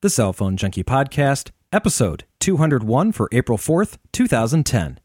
the Cell Phone Junkie Podcast, episode 201 for April 4th, 2010.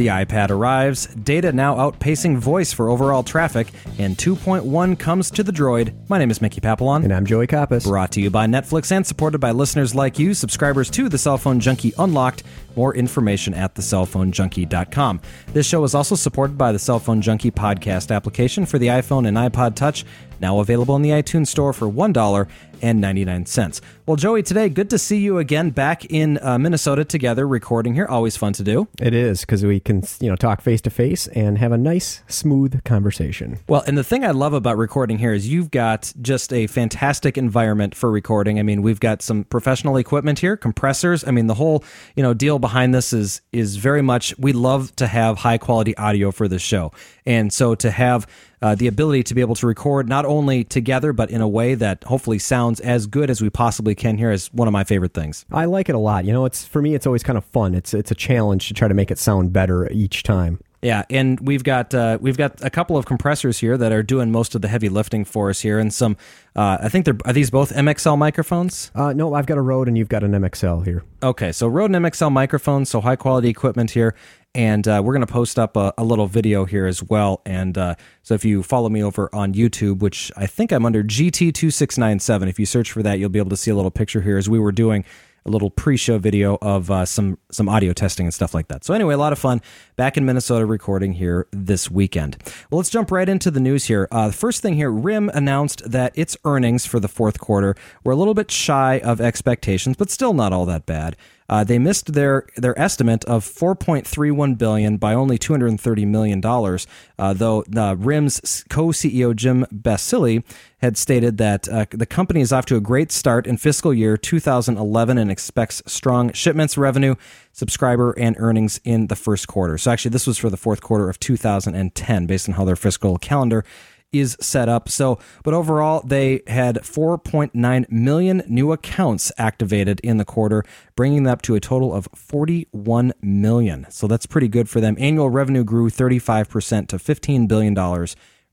The iPad arrives, data now outpacing voice for overall traffic, and 2.1 comes to the Droid. My name is Mickey Papillon. And I'm Joey Kappas. Brought to you by Netflix and supported by listeners like you, subscribers to the Cell Phone Junkie Unlocked. More information at thecellphonejunkie.com. This show is also supported by the Cell Phone Junkie podcast application for the iPhone and iPod Touch, now available in the iTunes Store for $1 and 99 cents. Well, Joey, today, good to see you again back in uh, Minnesota together recording here. Always fun to do. It is because we can, you know, talk face to face and have a nice, smooth conversation. Well, and the thing I love about recording here is you've got just a fantastic environment for recording. I mean, we've got some professional equipment here, compressors. I mean, the whole, you know, deal behind this is is very much we love to have high quality audio for this show. And so to have uh, the ability to be able to record not only together but in a way that hopefully sounds as good as we possibly can here is one of my favorite things. I like it a lot. You know, it's for me, it's always kind of fun. It's it's a challenge to try to make it sound better each time. Yeah, and we've got uh, we've got a couple of compressors here that are doing most of the heavy lifting for us here, and some. Uh, I think they're are these both MXL microphones? Uh, no, I've got a Rode and you've got an MXL here. Okay, so Rode and MXL microphones, so high quality equipment here, and uh, we're going to post up a, a, little video here as well. And uh, so if you follow me over on YouTube, which I think I'm under GT2697, if you search for that, you'll be able to see a little picture here as we were doing a little pre-show video of uh, some some audio testing and stuff like that. So anyway, a lot of fun back in Minnesota recording here this weekend. Well, let's jump right into the news here. Uh, the first thing here, RIM announced that its earnings for the fourth quarter were a little bit shy of expectations, but still not all that bad. Uh, they missed their their estimate of 4.31 billion by only 230 million dollars. Uh, though uh, RIM's co-CEO Jim Balsillie had stated that uh, the company is off to a great start in fiscal year 2011 and expects strong shipments, revenue, subscriber, and earnings in the first quarter. So actually, this was for the fourth quarter of 2010, based on how their fiscal calendar is set up. So, but overall, they had 4.9 million new accounts activated in the quarter, bringing them up to a total of 41 million. So that's pretty good for them. Annual revenue grew 35% to $15 billion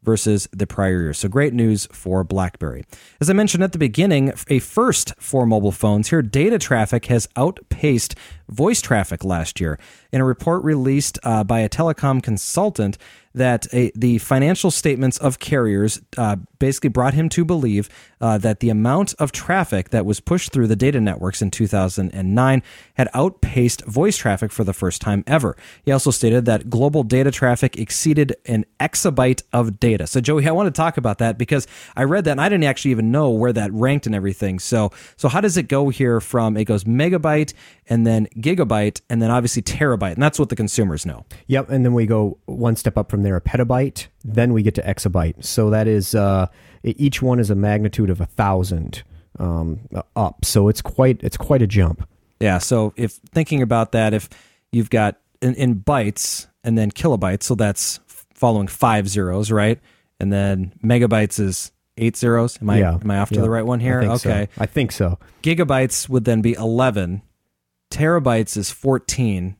versus the prior year. So great news for BlackBerry. As I mentioned at the beginning, a first for mobile phones here, data traffic has outpaced voice traffic last year. In a report released uh, by a telecom consultant, that a, the financial statements of carriers uh, basically brought him to believe uh, that the amount of traffic that was pushed through the data networks in 2009 had outpaced voice traffic for the first time ever. He also stated that global data traffic exceeded an exabyte of data. So, Joey, I want to talk about that because I read that and I didn't actually even know where that ranked and everything. So, so how does it go here from it goes megabyte and then gigabyte and then obviously terabyte, and that's what the consumers know. Yep, and then we go one step up from there, a petabyte. Then we get to exabyte. So that is uh, each one is a magnitude of a thousand um, up. So it's quite it's quite a jump. Yeah. So if thinking about that, if you've got in, in bytes and then kilobytes, so that's following five zeros, right? And then megabytes is eight zeros. Am I yeah, am I off to the right one here? I okay, so. I think so. Gigabytes would then be eleven. Terabytes is fourteen.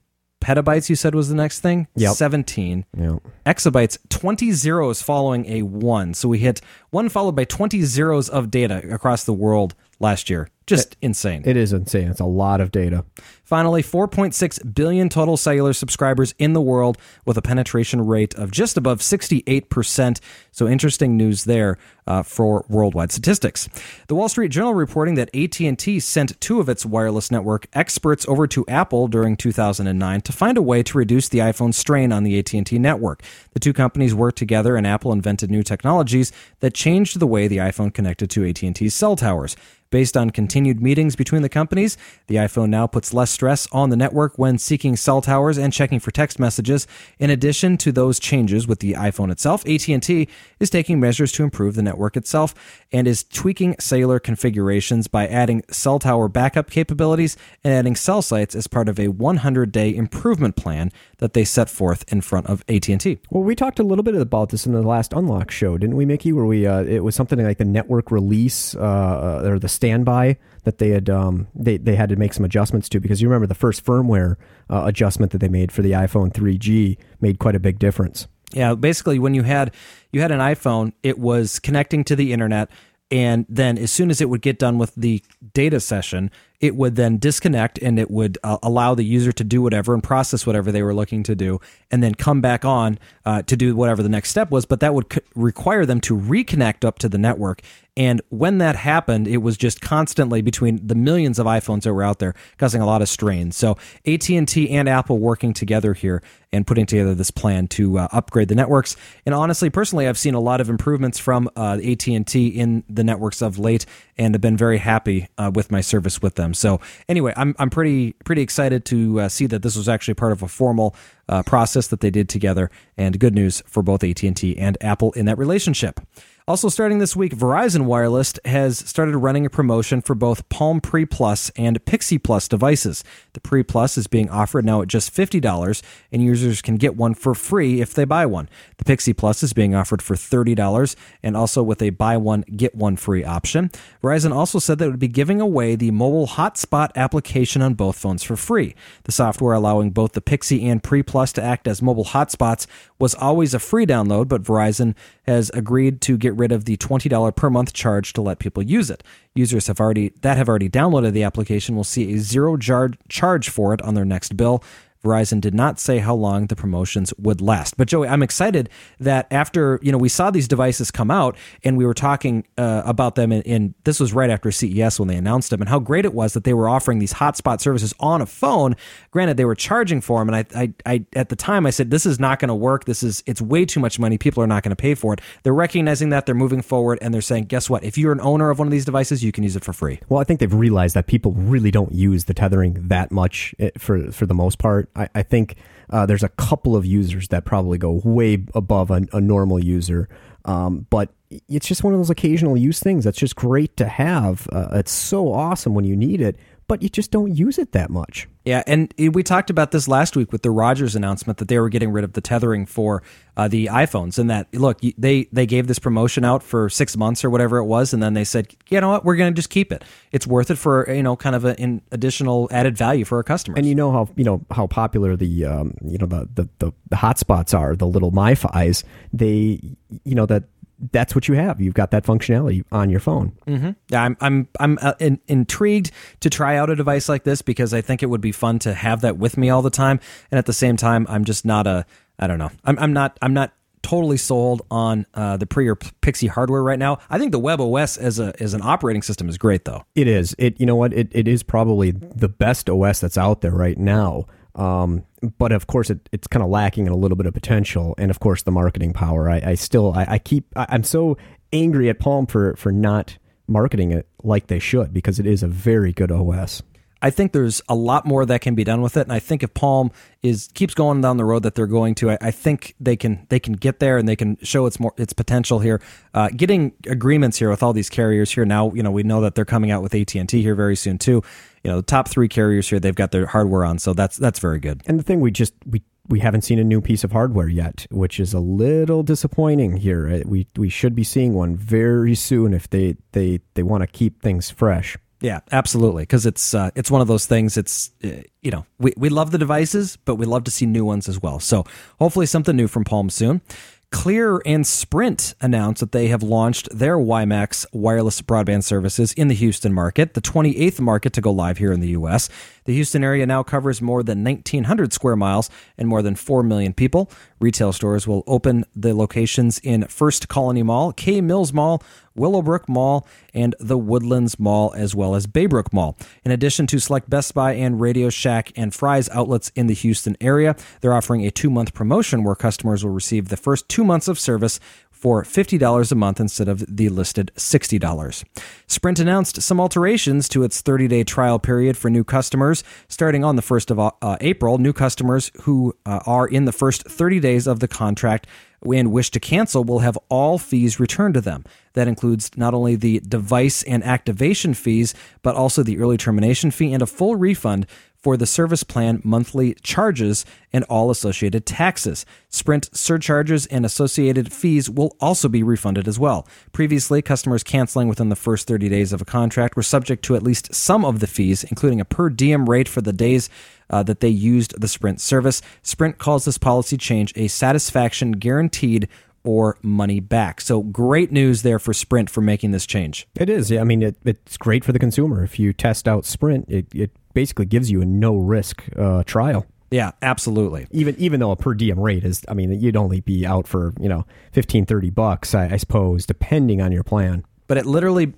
Petabytes, you said was the next thing. Yep. Seventeen. Yep. Exabytes, twenty zeros following a one. So we hit one followed by twenty zeros of data across the world last year. Just it, insane. It is insane. It's a lot of data. Finally, 4.6 billion total cellular subscribers in the world with a penetration rate of just above 68%. So interesting news there uh, for worldwide statistics. The Wall Street Journal reporting that AT&T sent two of its wireless network experts over to Apple during 2009 to find a way to reduce the iPhone strain on the AT&T network. The two companies worked together and Apple invented new technologies that changed the way the iPhone connected to AT&T's cell towers. Based on continued meetings between the companies, the iPhone now puts less stress on the network when seeking cell towers and checking for text messages. In addition to those changes with the iPhone itself, AT&T is taking measures to improve the network itself and is tweaking cellular configurations by adding cell tower backup capabilities and adding cell sites as part of a 100-day improvement plan that they set forth in front of AT&T. Well, we talked a little bit about this in the last Unlock show, didn't we, Mickey? Where we uh, it was something like the network release uh, or the standby that they had um, they they had to make some adjustments to because you remember the first firmware uh, adjustment that they made for the iPhone 3G made quite a big difference. Yeah, basically when you had you had an iPhone, it was connecting to the internet and then as soon as it would get done with the data session, it would then disconnect and it would uh, allow the user to do whatever and process whatever they were looking to do and then come back on uh, to do whatever the next step was but that would c- require them to reconnect up to the network and when that happened it was just constantly between the millions of iPhones that were out there causing a lot of strain so AT&T and Apple working together here and putting together this plan to uh, upgrade the networks and honestly personally I've seen a lot of improvements from uh, AT&T in the networks of late and have been very happy uh, with my service with them. So anyway, I'm I'm pretty pretty excited to uh, see that this was actually part of a formal uh, process that they did together, and good news for both AT and T and Apple in that relationship. Also, starting this week, Verizon Wireless has started running a promotion for both Palm Pre Plus and Pixi Plus devices. The Pre Plus is being offered now at just $50, and users can get one for free if they buy one. The Pixi Plus is being offered for $30 and also with a buy one, get one free option. Verizon also said that it would be giving away the mobile hotspot application on both phones for free. The software allowing both the Pixi and Pre Plus to act as mobile hotspots was always a free download, but Verizon has agreed to get rid of the $20 per month charge to let people use it. Users have already that have already downloaded the application will see a zero jar- charge for it on their next bill. Verizon did not say how long the promotions would last. But Joey, I'm excited that after you know we saw these devices come out and we were talking uh, about them, and, in, this was right after CES when they announced them, and how great it was that they were offering these hotspot services on a phone. Granted, they were charging for them, and I, I, I at the time I said this is not going to work. This is it's way too much money. People are not going to pay for it. They're recognizing that they're moving forward, and they're saying, guess what? If you're an owner of one of these devices, you can use it for free. Well, I think they've realized that people really don't use the tethering that much eh, for for the most part. I, I think uh, there's a couple of users that probably go way above a, a normal user, um, but it's just one of those occasional use things that's just great to have. Uh, it's so awesome when you need it, but you just don't use it that much. Yeah, and we talked about this last week with the Rogers announcement that they were getting rid of the tethering for uh, the iPhones, and that look, they they gave this promotion out for six months or whatever it was, and then they said, you know what, we're going to just keep it. It's worth it for you know kind of an additional added value for our customers. And you know how you know how popular the um, you know the, the the the hotspots are, the little MiFi's. They you know that that's what you have. You've got that functionality on your phone. Mm-hmm. Yeah, I'm I'm I'm uh, in, intrigued to try out a device like this because I think it would be fun to have that with me all the time. And at the same time, I'm just not a I don't know. I'm I'm not I'm not totally sold on uh, the Pre or Pixi hardware right now. I think the Web OS as a as an operating system is great though. It is. It you know what? It it is probably the best OS that's out there right now. Um, but of course, it, it's kind of lacking in a little bit of potential, and of course, the marketing power. I, I still, I, I keep, I, I'm so angry at Palm for for not marketing it like they should because it is a very good OS. I think there's a lot more that can be done with it, and I think if Palm is keeps going down the road that they're going to, I, I think they can they can get there and they can show its more its potential here. Uh, getting agreements here with all these carriers here now, you know, we know that they're coming out with AT and T here very soon too. You know, the top three carriers here, they've got their hardware on, so that's that's very good. And the thing we just we we haven't seen a new piece of hardware yet, which is a little disappointing here. Uh, we we should be seeing one very soon if they they they want to keep things fresh. Yeah, absolutely. Because it's uh, it's one of those things. It's uh, you know we we love the devices, but we love to see new ones as well. So hopefully something new from Palm soon. Clear and Sprint announced that they have launched their WiMAX wireless broadband services in the Houston market, the 28th market to go live here in the U.S. The Houston area now covers more than 1,900 square miles and more than 4 million people. Retail stores will open the locations in First Colony Mall, Katy Mills Mall, Willowbrook Mall, and the Woodlands Mall, as well as Baybrook Mall. In addition to select Best Buy and Radio Shack and Fry's outlets in the Houston area, they're offering a two month promotion where customers will receive the first two months of service for $50 a month instead of the listed $60. Sprint announced some alterations to its 30 day trial period for new customers. Starting on the 1st of uh, April, new customers who uh, are in the first 30 days of the contract and wish to cancel will have all fees returned to them. That includes not only the device and activation fees, but also the early termination fee and a full refund for the service plan monthly charges and all associated taxes. Sprint surcharges and associated fees will also be refunded as well. Previously, customers canceling within the first 30 days of a contract were subject to at least some of the fees, including a per diem rate for the days uh, that they used the Sprint service. Sprint calls this policy change a satisfaction guaranteed or money back. So great news there for Sprint for making this change. It is. Yeah, I mean, it, it's great for the consumer. If you test out Sprint, it, it basically gives you a no risk uh, trial. Yeah, absolutely. Even even though a per diem rate is, I mean, you'd only be out for you know 15, 30 bucks, I, I suppose, depending on your plan. But it literally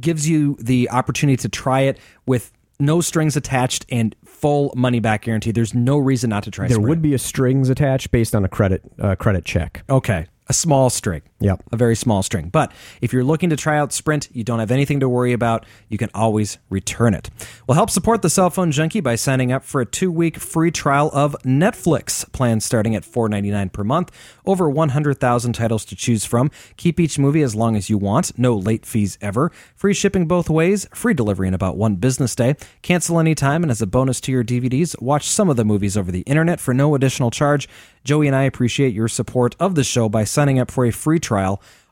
gives you the opportunity to try it with no strings attached and full money back guarantee. There's no reason not to try. There would be a strings attached based on a credit uh, credit check. Okay, a small string. Yep. A very small string. But if you're looking to try out Sprint, you don't have anything to worry about, you can always return it. Well, help support the cell phone junkie by signing up for a two week free trial of Netflix. Plans starting at $4.99 per month. Over 100,000 titles to choose from. Keep each movie as long as you want. No late fees ever. Free shipping both ways. Free delivery in about one business day. Cancel anytime. And as a bonus to your DVDs, watch some of the movies over the internet for no additional charge. Joey and I appreciate your support of the show by signing up for a free trial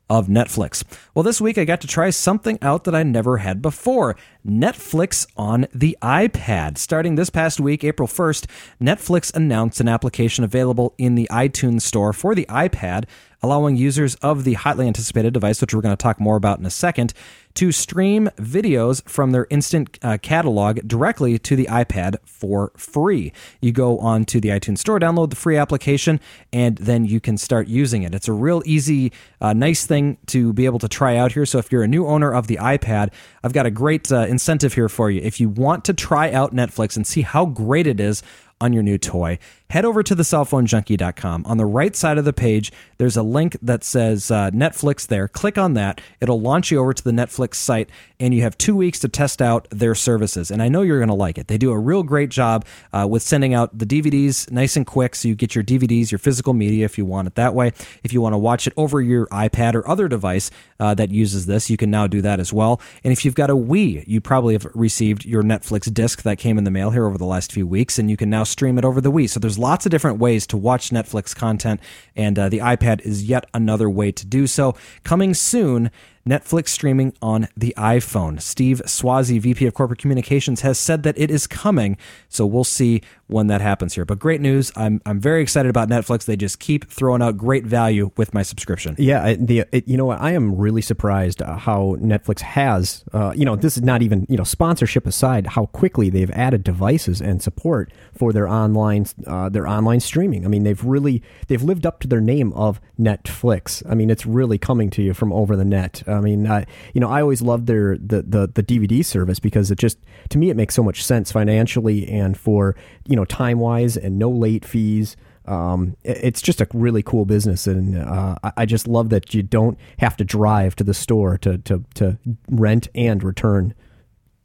of Netflix. Well, this week I got to try something out that I never had before Netflix on the iPad. Starting this past week, April 1st, Netflix announced an application available in the iTunes Store for the iPad, allowing users of the hotly anticipated device, which we're going to talk more about in a second, to stream videos from their instant uh, catalog directly to the iPad for free. You go on to the iTunes Store, download the free application, and then you can start using it. It's a real easy, uh, nice thing to be able to try out here. So if you're a new owner of the iPad, I've got a great uh, incentive here for you. If you want to try out Netflix and see how great it is, on your new toy, head over to the cellphonejunkie.com. On the right side of the page, there's a link that says uh, Netflix there. Click on that. It'll launch you over to the Netflix site, and you have two weeks to test out their services. And I know you're going to like it. They do a real great job uh, with sending out the DVDs nice and quick so you get your DVDs, your physical media if you want it that way. If you want to watch it over your iPad or other device uh, that uses this, you can now do that as well. And if you've got a Wii, you probably have received your Netflix disc that came in the mail here over the last few weeks, and you can now stream it over the Wii. So there's lots of different ways to watch Netflix content, and uh, the iPad is yet another way to do so. Coming soon, Netflix streaming on the iPhone. Steve Swasey, VP of Corporate Communications, has said that it is coming, so we'll see when that happens here. But great news! I'm I'm very excited about Netflix. They just keep throwing out great value with my subscription. Yeah, the it, you know what? I am really surprised uh, how Netflix has. Uh, you know, this is not even you know sponsorship aside, how quickly they've added devices and support for their online uh, their online streaming. I mean, they've really they've lived up to their name of Netflix. I mean, it's really coming to you from over the net. I mean, I, you know, I always loved their the, the the DVD service because it just to me it makes so much sense financially and for you know time wise and no late fees. Um, it's just a really cool business, and uh, I just love that you don't have to drive to the store to to to rent and return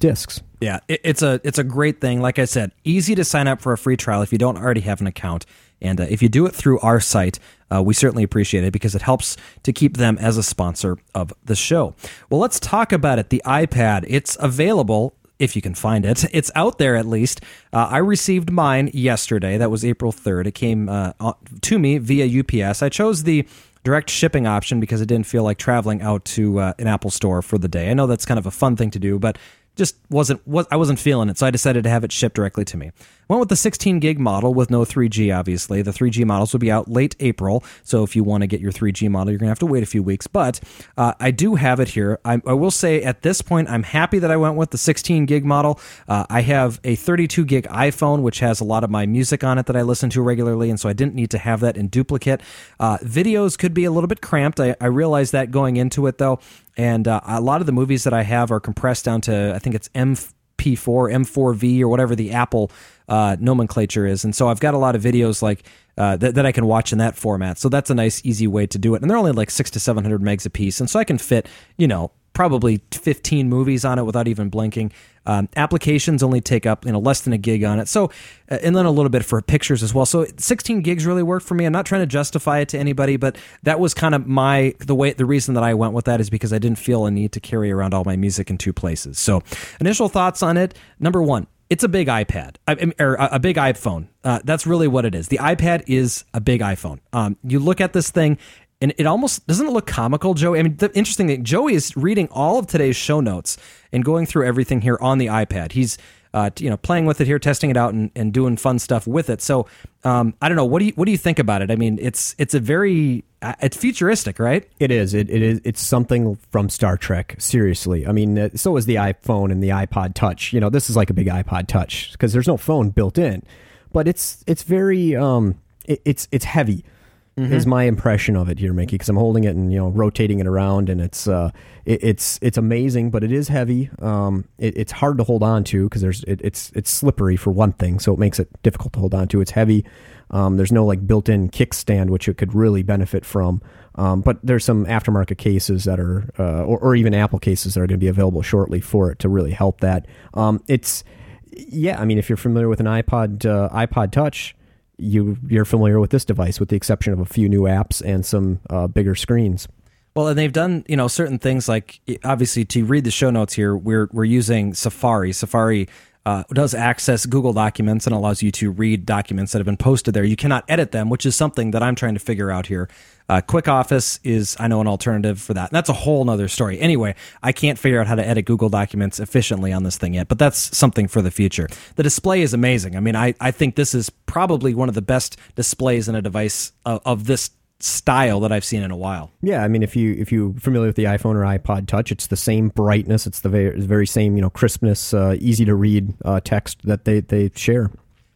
discs. Yeah, it's a it's a great thing. Like I said, easy to sign up for a free trial if you don't already have an account. And uh, if you do it through our site, uh, we certainly appreciate it because it helps to keep them as a sponsor of the show. Well, let's talk about it. The iPad, it's available if you can find it. It's out there at least. Uh, I received mine yesterday. That was April 3rd. It came uh, to me via UPS. I chose the direct shipping option because it didn't feel like traveling out to uh, an Apple store for the day. I know that's kind of a fun thing to do, but just wasn't was I wasn't feeling it, so I decided to have it shipped directly to me. Went with the 16 gig model with no 3G. Obviously, the 3G models will be out late April, so if you want to get your 3G model, you're gonna have to wait a few weeks. But uh, I do have it here. I, I, will say at this point, I'm happy that I went with the 16 gig model. Uh, I have a 32 gig iPhone, which has a lot of my music on it that I listen to regularly, and so I didn't need to have that in duplicate. Uh, videos could be a little bit cramped. I, I realized that going into it though. And uh, a lot of the movies that I have are compressed down to, I think it's MP4, M4V, or whatever the Apple uh, nomenclature is. And so I've got a lot of videos like uh, that, that I can watch in that format. So that's a nice, easy way to do it. And they're only like six to 700 megs a piece. And so I can fit, you know, probably 15 movies on it without even blinking. Um, applications only take up you know less than a gig on it. So, uh, and then a little bit for pictures as well. So, 16 gigs really worked for me. I'm not trying to justify it to anybody, but that was kind of my the way the reason that I went with that is because I didn't feel a need to carry around all my music in two places. So, initial thoughts on it. Number one, it's a big iPad or a big iPhone. Uh, that's really what it is. The iPad is a big iPhone. Um, you look at this thing, and it almost doesn't it look comical, Joey. I mean, the interesting thing, Joey is reading all of today's show notes and going through everything here on the iPad. He's uh, you know playing with it here, testing it out, and, and doing fun stuff with it. So um, I don't know. What do you what do you think about it? I mean, it's it's a very uh, it's futuristic, right? It is. It, it is. It's something from Star Trek. Seriously. I mean, uh, so is the iPhone and the iPod Touch. You know, this is like a big iPod Touch because there's no phone built in, but it's it's very um it, it's it's heavy. Is my impression of it here, Mickey? Because I'm holding it and you know rotating it around, and it's uh it, it's it's amazing, but it is heavy. Um, it, it's hard to hold on to because there's it, it's it's slippery for one thing, so it makes it difficult to hold on to. It's heavy. Um, there's no like built-in kickstand, which it could really benefit from. Um, but there's some aftermarket cases that are, uh, or, or even Apple cases that are going to be available shortly for it to really help that. Um, it's, yeah, I mean, if you're familiar with an iPod, uh, iPod Touch, you you're familiar with this device, with the exception of a few new apps and some uh, bigger screens. Well, and they've done you know certain things like obviously to read the show notes here, we're we're using Safari. Safari uh, does access Google Documents and allows you to read documents that have been posted there. You cannot edit them, which is something that I'm trying to figure out here. Uh, Quick Office is, I know, an alternative for that. And that's a whole nother story. Anyway, I can't figure out how to edit Google Documents efficiently on this thing yet, but that's something for the future. The display is amazing. I mean, I, I think this is probably one of the best displays in a device of, of this style that I've seen in a while. Yeah, I mean, if you if you're familiar with the iPhone or iPod Touch, it's the same brightness, it's the very, very same you know crispness, uh, easy to read uh, text that they they share.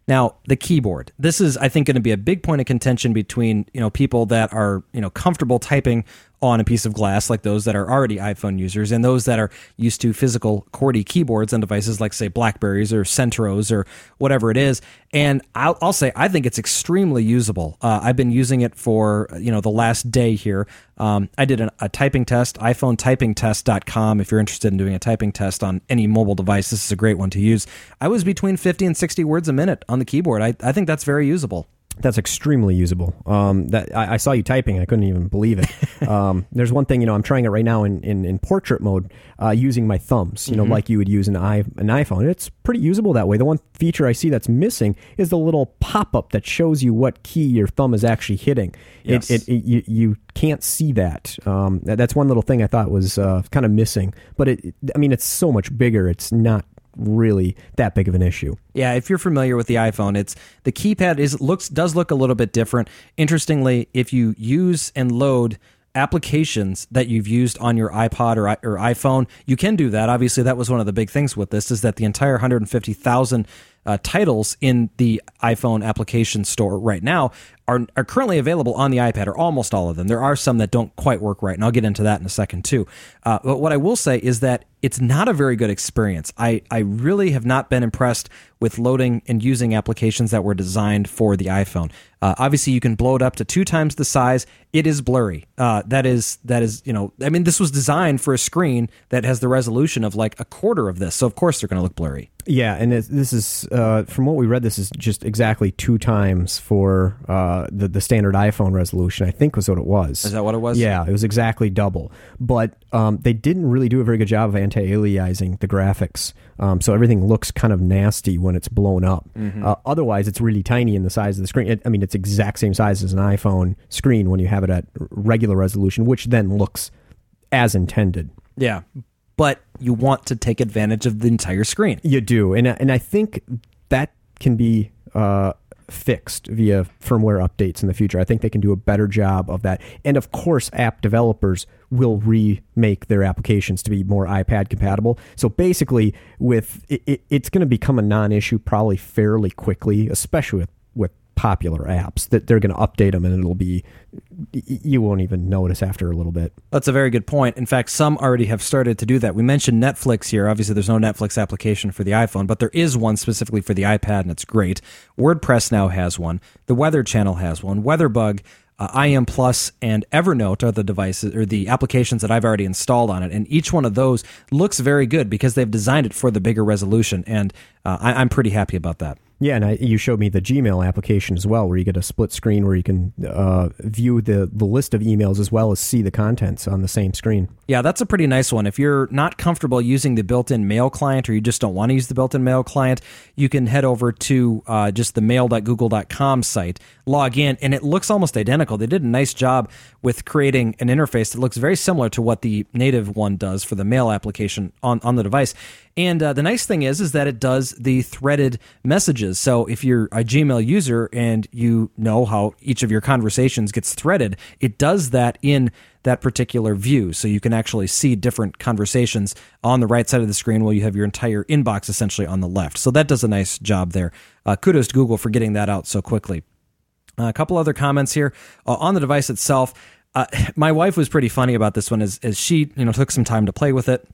Now, the keyboard. This is, I think, going to be a big point of contention between you know people that are you know comfortable typing on a piece of glass, like those that are already iPhone users, and those that are used to physical QWERTY keyboards on devices like, say, Blackberries or Centros or whatever it is. And I'll, I'll say, I think it's extremely usable. Uh, I've been using it for you know the last day here. Um, I did an, a typing test, iPhonetypingtest.com. If you're interested in doing a typing test on any mobile device, this is a great one to use. I was between 50 and 60 words a minute on the keyboard. I, I think that's very usable. That's extremely usable. Um, that I, I saw you typing. I couldn't even believe it. um, there's one thing, you know, I'm trying it right now in, in, in portrait mode uh, using my thumbs, you know, like you would use an, i an iPhone. It's pretty usable that way. The one feature I see that's missing is the little pop up that shows you what key your thumb is actually hitting. Yes. It, it, it, you, you can't see that. Um, that- that's one little thing I thought was uh, kind of missing. But it, I mean, it's so much bigger. It's not really that big of an issue. Yeah, if you're familiar with the iPhone, it's the keypad is looks does look a little bit different. Interestingly, if you use and load applications that you've used on your iPod or, or iPhone, you can do that. Obviously, that was one of the big things with this is that the entire 150,000 uh, titles in the iPhone application store right now are, are currently available on the iPad, or almost all of them. There are some that don't quite work right, and I'll get into that in a second too. Uh, but what I will say is that it's not a very good experience. I, I really have not been impressed with loading and using applications that were designed for the iPhone. Uh, obviously, you can blow it up to two times the size. It is blurry. Uh, that is that is you know I mean this was designed for a screen that has the resolution of like a quarter of this, so of course they're going to look blurry. Yeah, and this is uh, from what we read. This is just exactly two times for uh, the the standard iPhone resolution. I think was what it was. Is that what it was? Yeah, it was exactly double. But um, they didn't really do a very good job of anti-aliasing the graphics, um, so everything looks kind of nasty when it's blown up. Uh, otherwise, it's really tiny in the size of the screen. It, I mean, it's exact same size as an iPhone screen when you have it at regular resolution, which then looks as intended. Yeah, but you want to take advantage of the entire screen. You do, and I- and I think that can be uh, fixed via firmware updates in the future. I think they can do a better job of that, and of course, app developers will remake their applications to be more iPad compatible. So basically, with it, it, it's going to become a non-issue probably fairly quickly, especially with with popular apps that they're going to update them and it'll be you won't even notice after a little bit That's a very good point. In fact, some already have started to do that. We mentioned Netflix here. Obviously, there's no Netflix application for the iPhone, but there is one specifically for the iPad, and it's great. WordPress now has one. The Weather Channel has one. WeatherBug, uh, IM Plus, and Evernote are the devices or the applications that I've already installed on it, and each one of those looks very good because they've designed it for the bigger resolution, and uh, I, I'm pretty happy about that. Yeah, and I, you showed me the Gmail application as well, where you get a split screen where you can uh, view the, the list of emails as well as see the contents on the same screen. Yeah, that's a pretty nice one. If you're not comfortable using the built in mail client or you just don't want to use the built in mail client, you can head over to uh, just the mail.google.com site, log in, and it looks almost identical. They did a nice job with creating an interface that looks very similar to what the native one does for the mail application on, on the device. And uh, the nice thing is, is that it does the threaded messages. So if you're a Gmail user and you know how each of your conversations gets threaded, it does that in that particular view. So you can actually see different conversations on the right side of the screen while you have your entire inbox essentially on the left. So that does a nice job there. Uh, kudos to Google for getting that out so quickly. Uh, a couple other comments here uh, on the device itself. Uh, my wife was pretty funny about this one as, as she you know took some time to play with it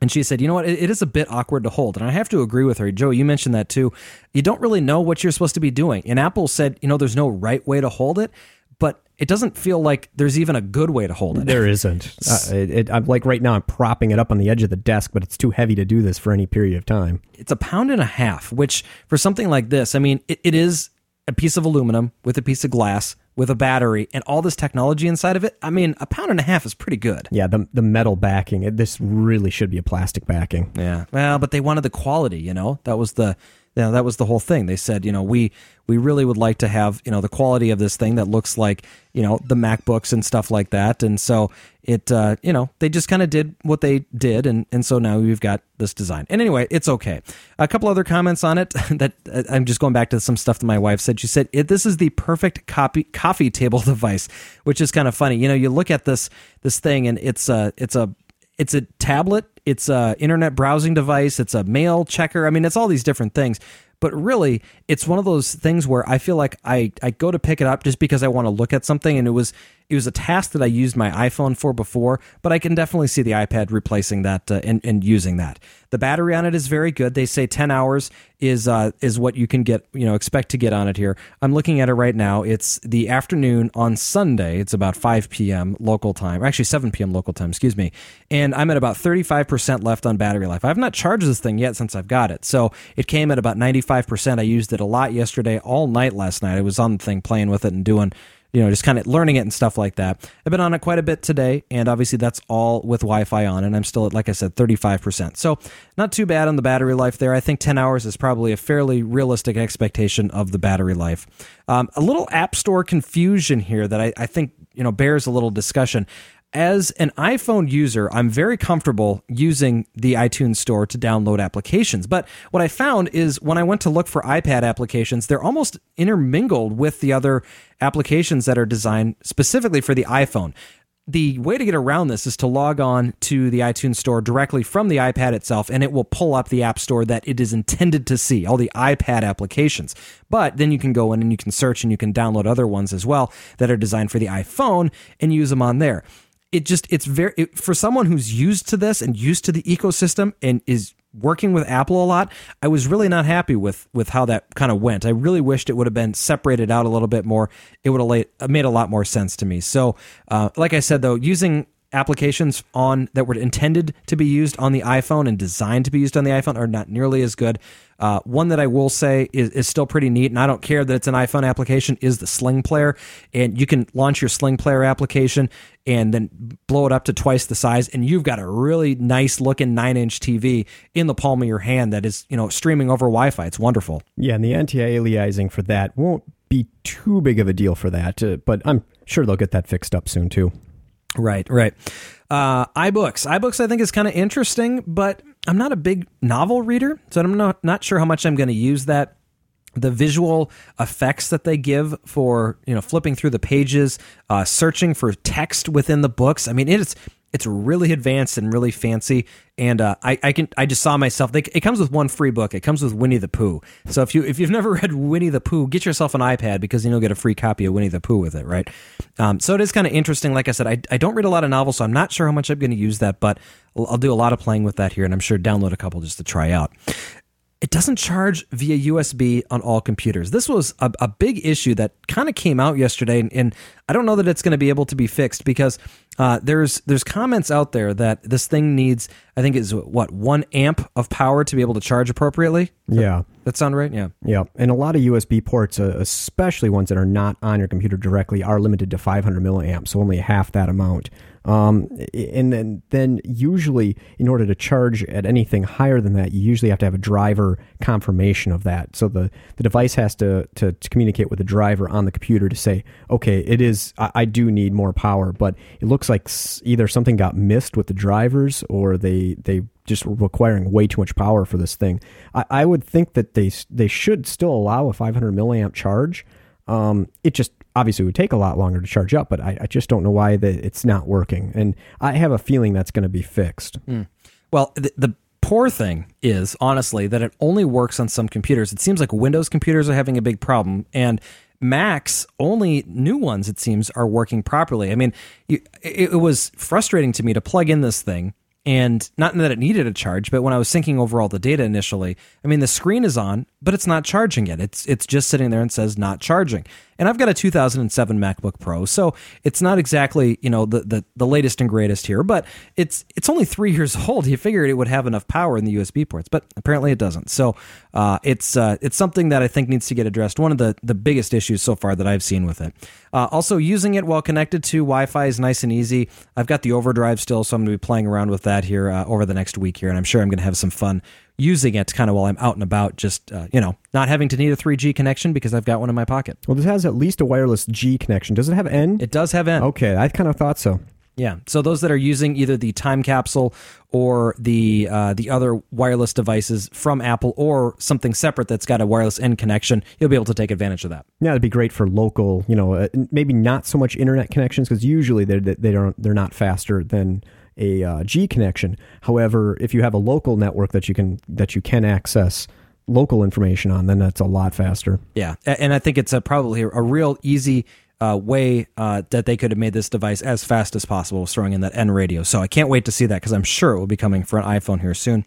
and she said, you know what, it, is a bit awkward to hold. And I have to agree with her. Joe, you mentioned that too. You don't really know what you're supposed to be doing. And Apple said, you know, there's no right way to hold it, but it doesn't feel like there's even a good way to hold it. There isn't. Uh, it, it, I'm like right now, I'm propping it up on the edge of the desk, but it's too heavy to do this for any period of time. It's a pound and a half, which for something like this, I mean, it, it is a piece of aluminum with a piece of glass with a battery and all this technology inside of it, I mean, a pound and a half is pretty good. Yeah, the the metal backing. It, this really should be a plastic backing. Yeah. Well, but they wanted the quality, you know. That was the you know, that was the whole thing. They said, you know, we we really would like to have, you know, the quality of this thing that looks like, you know, the MacBooks and stuff like that. And so it, uh, you know, they just kind of did what they did, and and so now we've got this design. And anyway, it's okay. A couple other comments on it that uh, I'm just going back to some stuff that my wife said. She said this is the perfect copy coffee table device, which is kind of funny. You know, you look at this this thing, and it's a it's a it's a tablet, it's a internet browsing device, it's a mail checker. I mean, it's all these different things. But really, it's one of those things where I feel like I, I go to pick it up just because I want to look at something, and it was it was a task that I used my iPhone for before, but I can definitely see the iPad replacing that uh, and, and using that. The battery on it is very good. They say 10 hours is uh, is what you can get, you know, expect to get on it here. I'm looking at it right now. It's the afternoon on Sunday. It's about 5 p.m. local time, actually 7 p.m. local time, excuse me. And I'm at about 35% left on battery life. I've not charged this thing yet since I've got it. So it came at about 95%. I used it a lot yesterday, all night last night. I was on the thing playing with it and doing you know, just kind of learning it and stuff like that. I've been on it quite a bit today, and obviously that's all with Wi Fi on, and I'm still at, like I said, 35%. So not too bad on the battery life there. I think 10 hours is probably a fairly realistic expectation of the battery life. Um, a little App Store confusion here that I, I think, you know, bears a little discussion as an iPhone user, I'm very comfortable using the iTunes Store to download applications. But what I found is when I went to look for iPad applications, they're almost intermingled with the other applications that are designed specifically for the iPhone. The way to get around this is to log on to the iTunes Store directly from the iPad itself, and it will pull up the App Store that it is intended to see, all the iPad applications. But then you can go in and you can search and you can download other ones as well that are designed for the iPhone and use them on there it just it's very it, for someone who's used to this and used to the ecosystem and is working with Apple a lot, I was really not happy with with how that kind of went. I really wished it would have been separated out a little bit more. It would have made a lot more sense to me. So, uh, like I said though, using applications on that were intended to be used on the iPhone and designed to be used on the iPhone are not nearly as good. Uh, one that I will say is, is still pretty neat, and I don't care that it's an iPhone application, is the Sling Player. And you can launch your Sling Player application and then blow it up to twice the size, and you've got a really nice looking nine inch TV in the palm of your hand that is, you know, streaming over Wi Fi. It's wonderful. Yeah, and the anti aliasing for that won't be too big of a deal for that, uh, but I'm sure they'll get that fixed up soon too. Right, right. Uh, iBooks. iBooks, I think, is kind of interesting, but I'm not a big novel reader, so I'm not, not sure how much I'm going to use that. The visual effects that they give for you know flipping through the pages, uh, searching for text within the books. I mean, it's it's really advanced and really fancy. And uh, I, I can I just saw myself. They, it comes with one free book. It comes with Winnie the Pooh. So if you if you've never read Winnie the Pooh, get yourself an iPad because you'll get a free copy of Winnie the Pooh with it, right? Um, so it is kind of interesting. Like I said, I, I don't read a lot of novels, so I'm not sure how much I'm going to use that, but I'll do a lot of playing with that here, and I'm sure download a couple just to try out it doesn't charge via USB on all computers. This was a, a big issue that kind of came out yesterday, and, and, I don't know that it's going to be able to be fixed because uh, there's there's comments out there that this thing needs, I think, is what one amp of power to be able to charge appropriately. Yeah. that sound right? Yeah. Yeah, and a lot of USB ports, uh, especially ones that are not on your computer directly, are limited to 500 milliamps, so only half that amount. Um, and then, then usually, in order to charge at anything higher than that, you usually have to have a driver confirmation of that. So the, the device has to, to, to communicate with the driver on the computer to say, okay, it is, I, I, do need more power. But it looks like either something got missed with the drivers or they, they just were requiring way too much power for this thing. I, I would think that they, they should still allow a 500 milliamp charge. Um, it just obviously it would take a lot longer to charge up, but I, I just don't know why it's not working. And I have a feeling that's going to be fixed. Mm. Well, the, the poor thing is, honestly, that it only works on some computers. It seems like Windows computers are having a big problem. And Macs, only new ones, it seems, are working properly. I mean, it, it was frustrating to me to plug in this thing and not that it needed a charge, but when I was syncing over all the data initially, I mean the screen is on, but it's not charging yet. It's it's just sitting there and says not charging. And I've got a 2007 MacBook Pro, so it's not exactly you know the the, the latest and greatest here, but it's it's only three years old. You figured it would have enough power in the USB ports, but apparently it doesn't. So uh, it's uh, it's something that I think needs to get addressed. One of the the biggest issues so far that I've seen with it. Uh, also, using it while connected to Wi-Fi is nice and easy. I've got the overdrive still, so I'm going to be playing around with that here uh, over the next week here, and I'm sure I'm going to have some fun using it kind of while I'm out and about, just, uh, you know, not having to need a 3G connection because I've got one in my pocket. Well, this has at least a wireless G connection. Does it have N? It does have N. Okay, I kind of thought so. Yeah. So those that are using either the time capsule or the uh, the other wireless devices from Apple or something separate that's got a wireless end connection, you'll be able to take advantage of that. Yeah, it'd be great for local, you know, uh, maybe not so much internet connections because usually they're they don't they're not faster than a uh, G connection. However, if you have a local network that you can that you can access local information on, then that's a lot faster. Yeah, and I think it's a, probably a real easy uh, way uh, that they could have made this device as fast as possible, throwing in that N radio. So I can't wait to see that because I'm sure it will be coming for an iPhone here soon.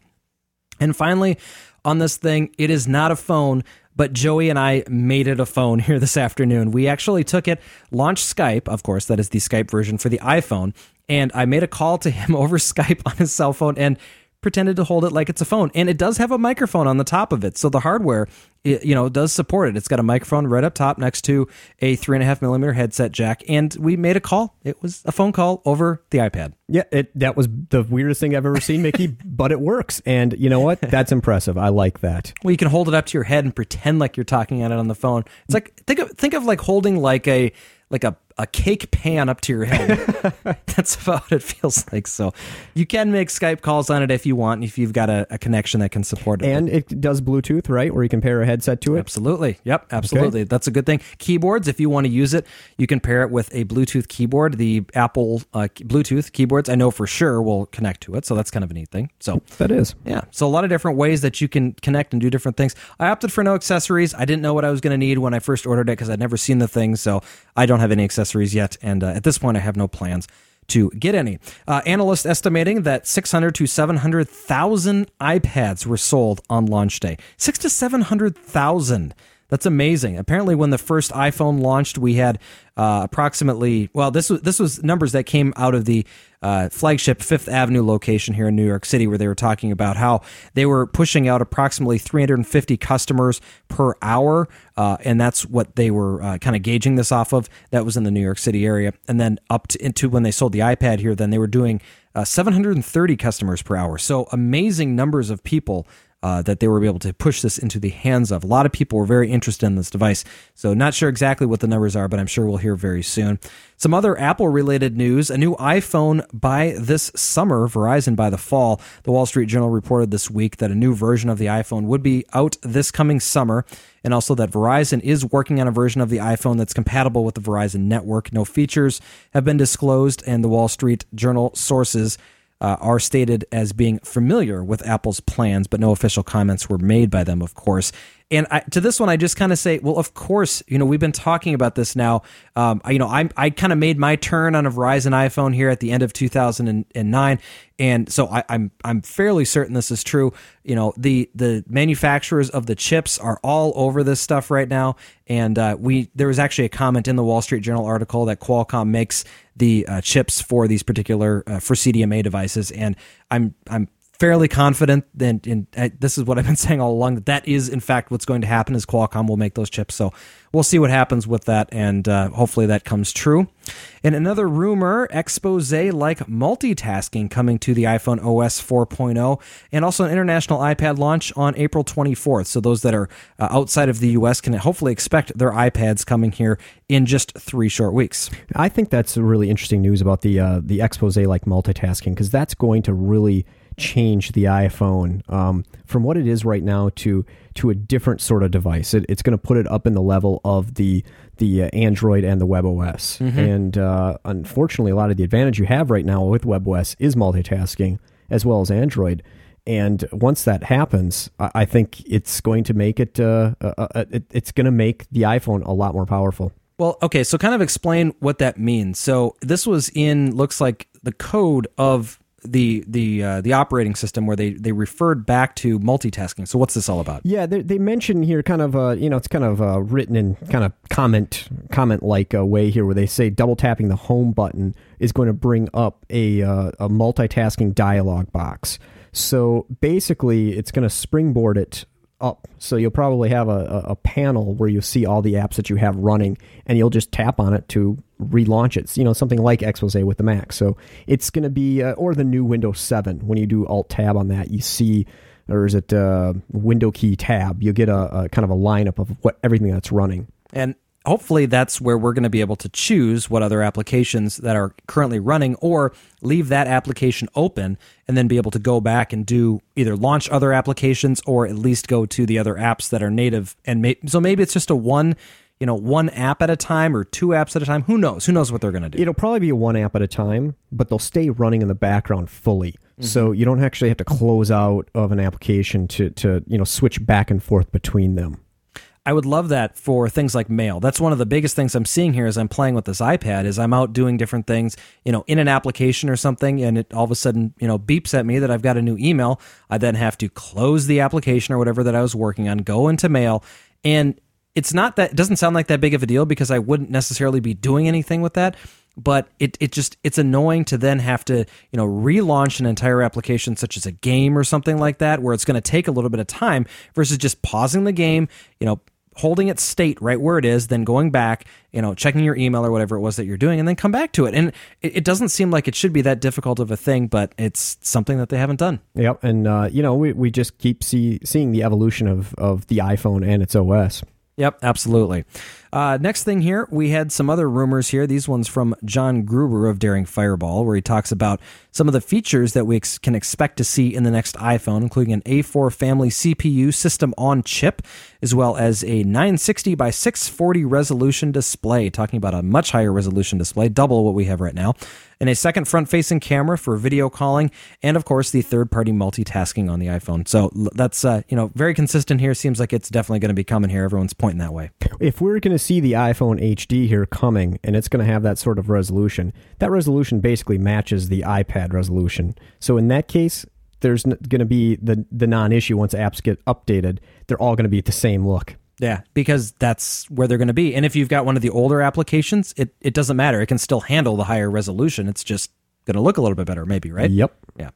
And finally, on this thing, it is not a phone but Joey and I made it a phone here this afternoon. We actually took it, launched Skype, of course, that is the Skype version for the iPhone, and I made a call to him over Skype on his cell phone and pretended to hold it like it's a phone. And it does have a microphone on the top of it. So the hardware, it, you know, does support it. It's got a microphone right up top next to a three and a half millimeter headset jack. And we made a call. It was a phone call over the iPad. Yeah, it, that was the weirdest thing I've ever seen, Mickey, but it works. And you know what? That's impressive. I like that. Well, you can hold it up to your head and pretend like you're talking at it on the phone. It's like think of think of like holding like a like a a cake pan up to your head. That's about what it feels like. So you can make Skype calls on it if you want, if you've got a, a connection that can support it. And it does Bluetooth, right? Where you can pair a headset to it? Absolutely. Yep, absolutely. Okay. That's a good thing. Keyboards, if you want to use it, you can pair it with a Bluetooth keyboard. The Apple uh, Bluetooth keyboards, I know for sure, will connect to it. So that's kind of a neat thing. So that is. Yeah. So a lot of different ways that you can connect and do different things. I opted for no accessories. I didn't know what I was going to need when I first ordered it because I'd never seen the thing. So I don't have any accessories yet. And uh, at this point, I have no plans to get any. Uh, analysts estimating that 600 to 700,000 iPads were sold on launch day. Six to 700,000. That's amazing. Apparently, when the first iPhone launched, we had uh, approximately well, this was this was numbers that came out of the uh, flagship Fifth Avenue location here in New York City, where they were talking about how they were pushing out approximately 350 customers per hour, uh, and that's what they were uh, kind of gauging this off of. That was in the New York City area, and then up to into when they sold the iPad here, then they were doing uh, 730 customers per hour. So amazing numbers of people uh, that they were able to push this into the hands of. A lot of people were very interested in this device. So, not sure exactly what the numbers are, but I'm sure we'll hear very soon. Some other Apple related news a new iPhone by this summer, Verizon by the fall. The Wall Street Journal reported this week that a new version of the iPhone would be out this coming summer, and also that Verizon is working on a version of the iPhone that's compatible with the Verizon network. No features have been disclosed, and the Wall Street Journal sources uh, are stated as being familiar with Apple's plans, but no official comments were made by them, of course. And I, to this one, I just kind of say, well, of course, you know, we've been talking about this now. Um, I, you know, I, I kind of made my turn on a Verizon iPhone here at the end of 2009, and so I, I'm I'm fairly certain this is true. You know, the the manufacturers of the chips are all over this stuff right now, and uh, we there was actually a comment in the Wall Street Journal article that Qualcomm makes the uh, chips for these particular uh, for CDMA devices, and I'm I'm fairly confident that and uh, this is what I've been saying all along that that is in fact what's going to happen is Qualcomm will make those chips. So we'll see what happens with that, and uh, hopefully that comes true. And another rumor: expose like multitasking coming to the iPhone OS 4.0, and also an international iPad launch on April 24th. So those that are uh, outside of the US can hopefully expect their iPads coming here in just three short weeks. I think that's really interesting news about the uh, the expose like multitasking because that's going to really change the iPhone um, from what it is right now to to a different sort of device. It, it's going to put it up in the level of the the uh, Android and the WebOS. Mm-hmm. And uh, unfortunately, a lot of the advantage you have right now with WebOS is multitasking as well as Android. And once that happens, I think it's going to make it, uh, uh, uh it it's going to make the iPhone a lot more powerful. Well, okay, so kind of explain what that means. So this was in looks like the code of the the uh, the operating system where they they referred back to multitasking. So what's this all about? Yeah, they, they mention here kind of uh, you know it's kind of uh, written in kind of comment comment like a way here where they say double tapping the home button is going to bring up a uh, a multitasking dialog box. So basically, it's going to springboard it up. So you'll probably have a, a, panel where you see all the apps that you have running, and you'll just tap on it to relaunch it. You know, something like Expose with the Mac. So it's going to be, uh, or the new Windows 7. When you do Alt Tab on that, you see, or is it uh, Window Key Tab? You get a, a kind of a lineup of what everything that's running. And hopefully that's where we're going to be able to choose what other applications that are currently running or leave that application open and then be able to go back and do either launch other applications or at least go to the other apps that are native. And may, so maybe it's just a one you know one app at a time or two apps at a time. Who knows? Who knows what they're going to do? It'll probably be a one app at a time but they'll stay running in the background fully. Mm-hmm. so you don't actually have to close out of an application to to you know switch back and forth between them I would love that for things like mail. That's one of the biggest things I'm seeing here as I'm playing with this iPad is I'm out doing different things, you know, in an application or something and it all of a sudden, you know, beeps at me that I've got a new email. I then have to close the application or whatever that I was working on, go into mail and it's not that it doesn't sound like that big of a deal because I wouldn't necessarily be doing anything with that but it, it just it's annoying to then have to you know relaunch an entire application such as a game or something like that where it's going to take a little bit of time versus just pausing the game you know holding its state right where it is, then going back, you know, checking your email or whatever it was that you're doing, and then come back to it. And it, it doesn't seem like it should be that difficult of a thing, but it's something that they haven't done. Yep, and uh, you know, we, we just keep see, seeing the evolution of of the iPhone and its OS. Yep, absolutely. Uh, next thing here, we had some other rumors here. These ones from John Gruber of Daring Fireball, where he talks about some of the features that we ex- can expect to see in the next iPhone, including an A4 family CPU system on chip, as well as a 960 by 640 resolution display, talking about a much higher resolution display, double what we have right now, and a second front facing camera for video calling, and of course the third party multitasking on the iPhone. So that's uh, you know very consistent here. Seems like it's definitely going to be coming here. Everyone's pointing that way. If we're going to see the iPhone HD here coming, and it's going to have that sort of resolution, that resolution basically matches the iPad resolution. So in that case, there's going to be the the non-issue once apps get updated. They're all going to be the same look. Yeah, because that's where they're going to be. And if you've got one of the older applications, it, it doesn't matter. It can still handle the higher resolution. It's just going to look a little bit better, maybe, right? Yep. Yeah.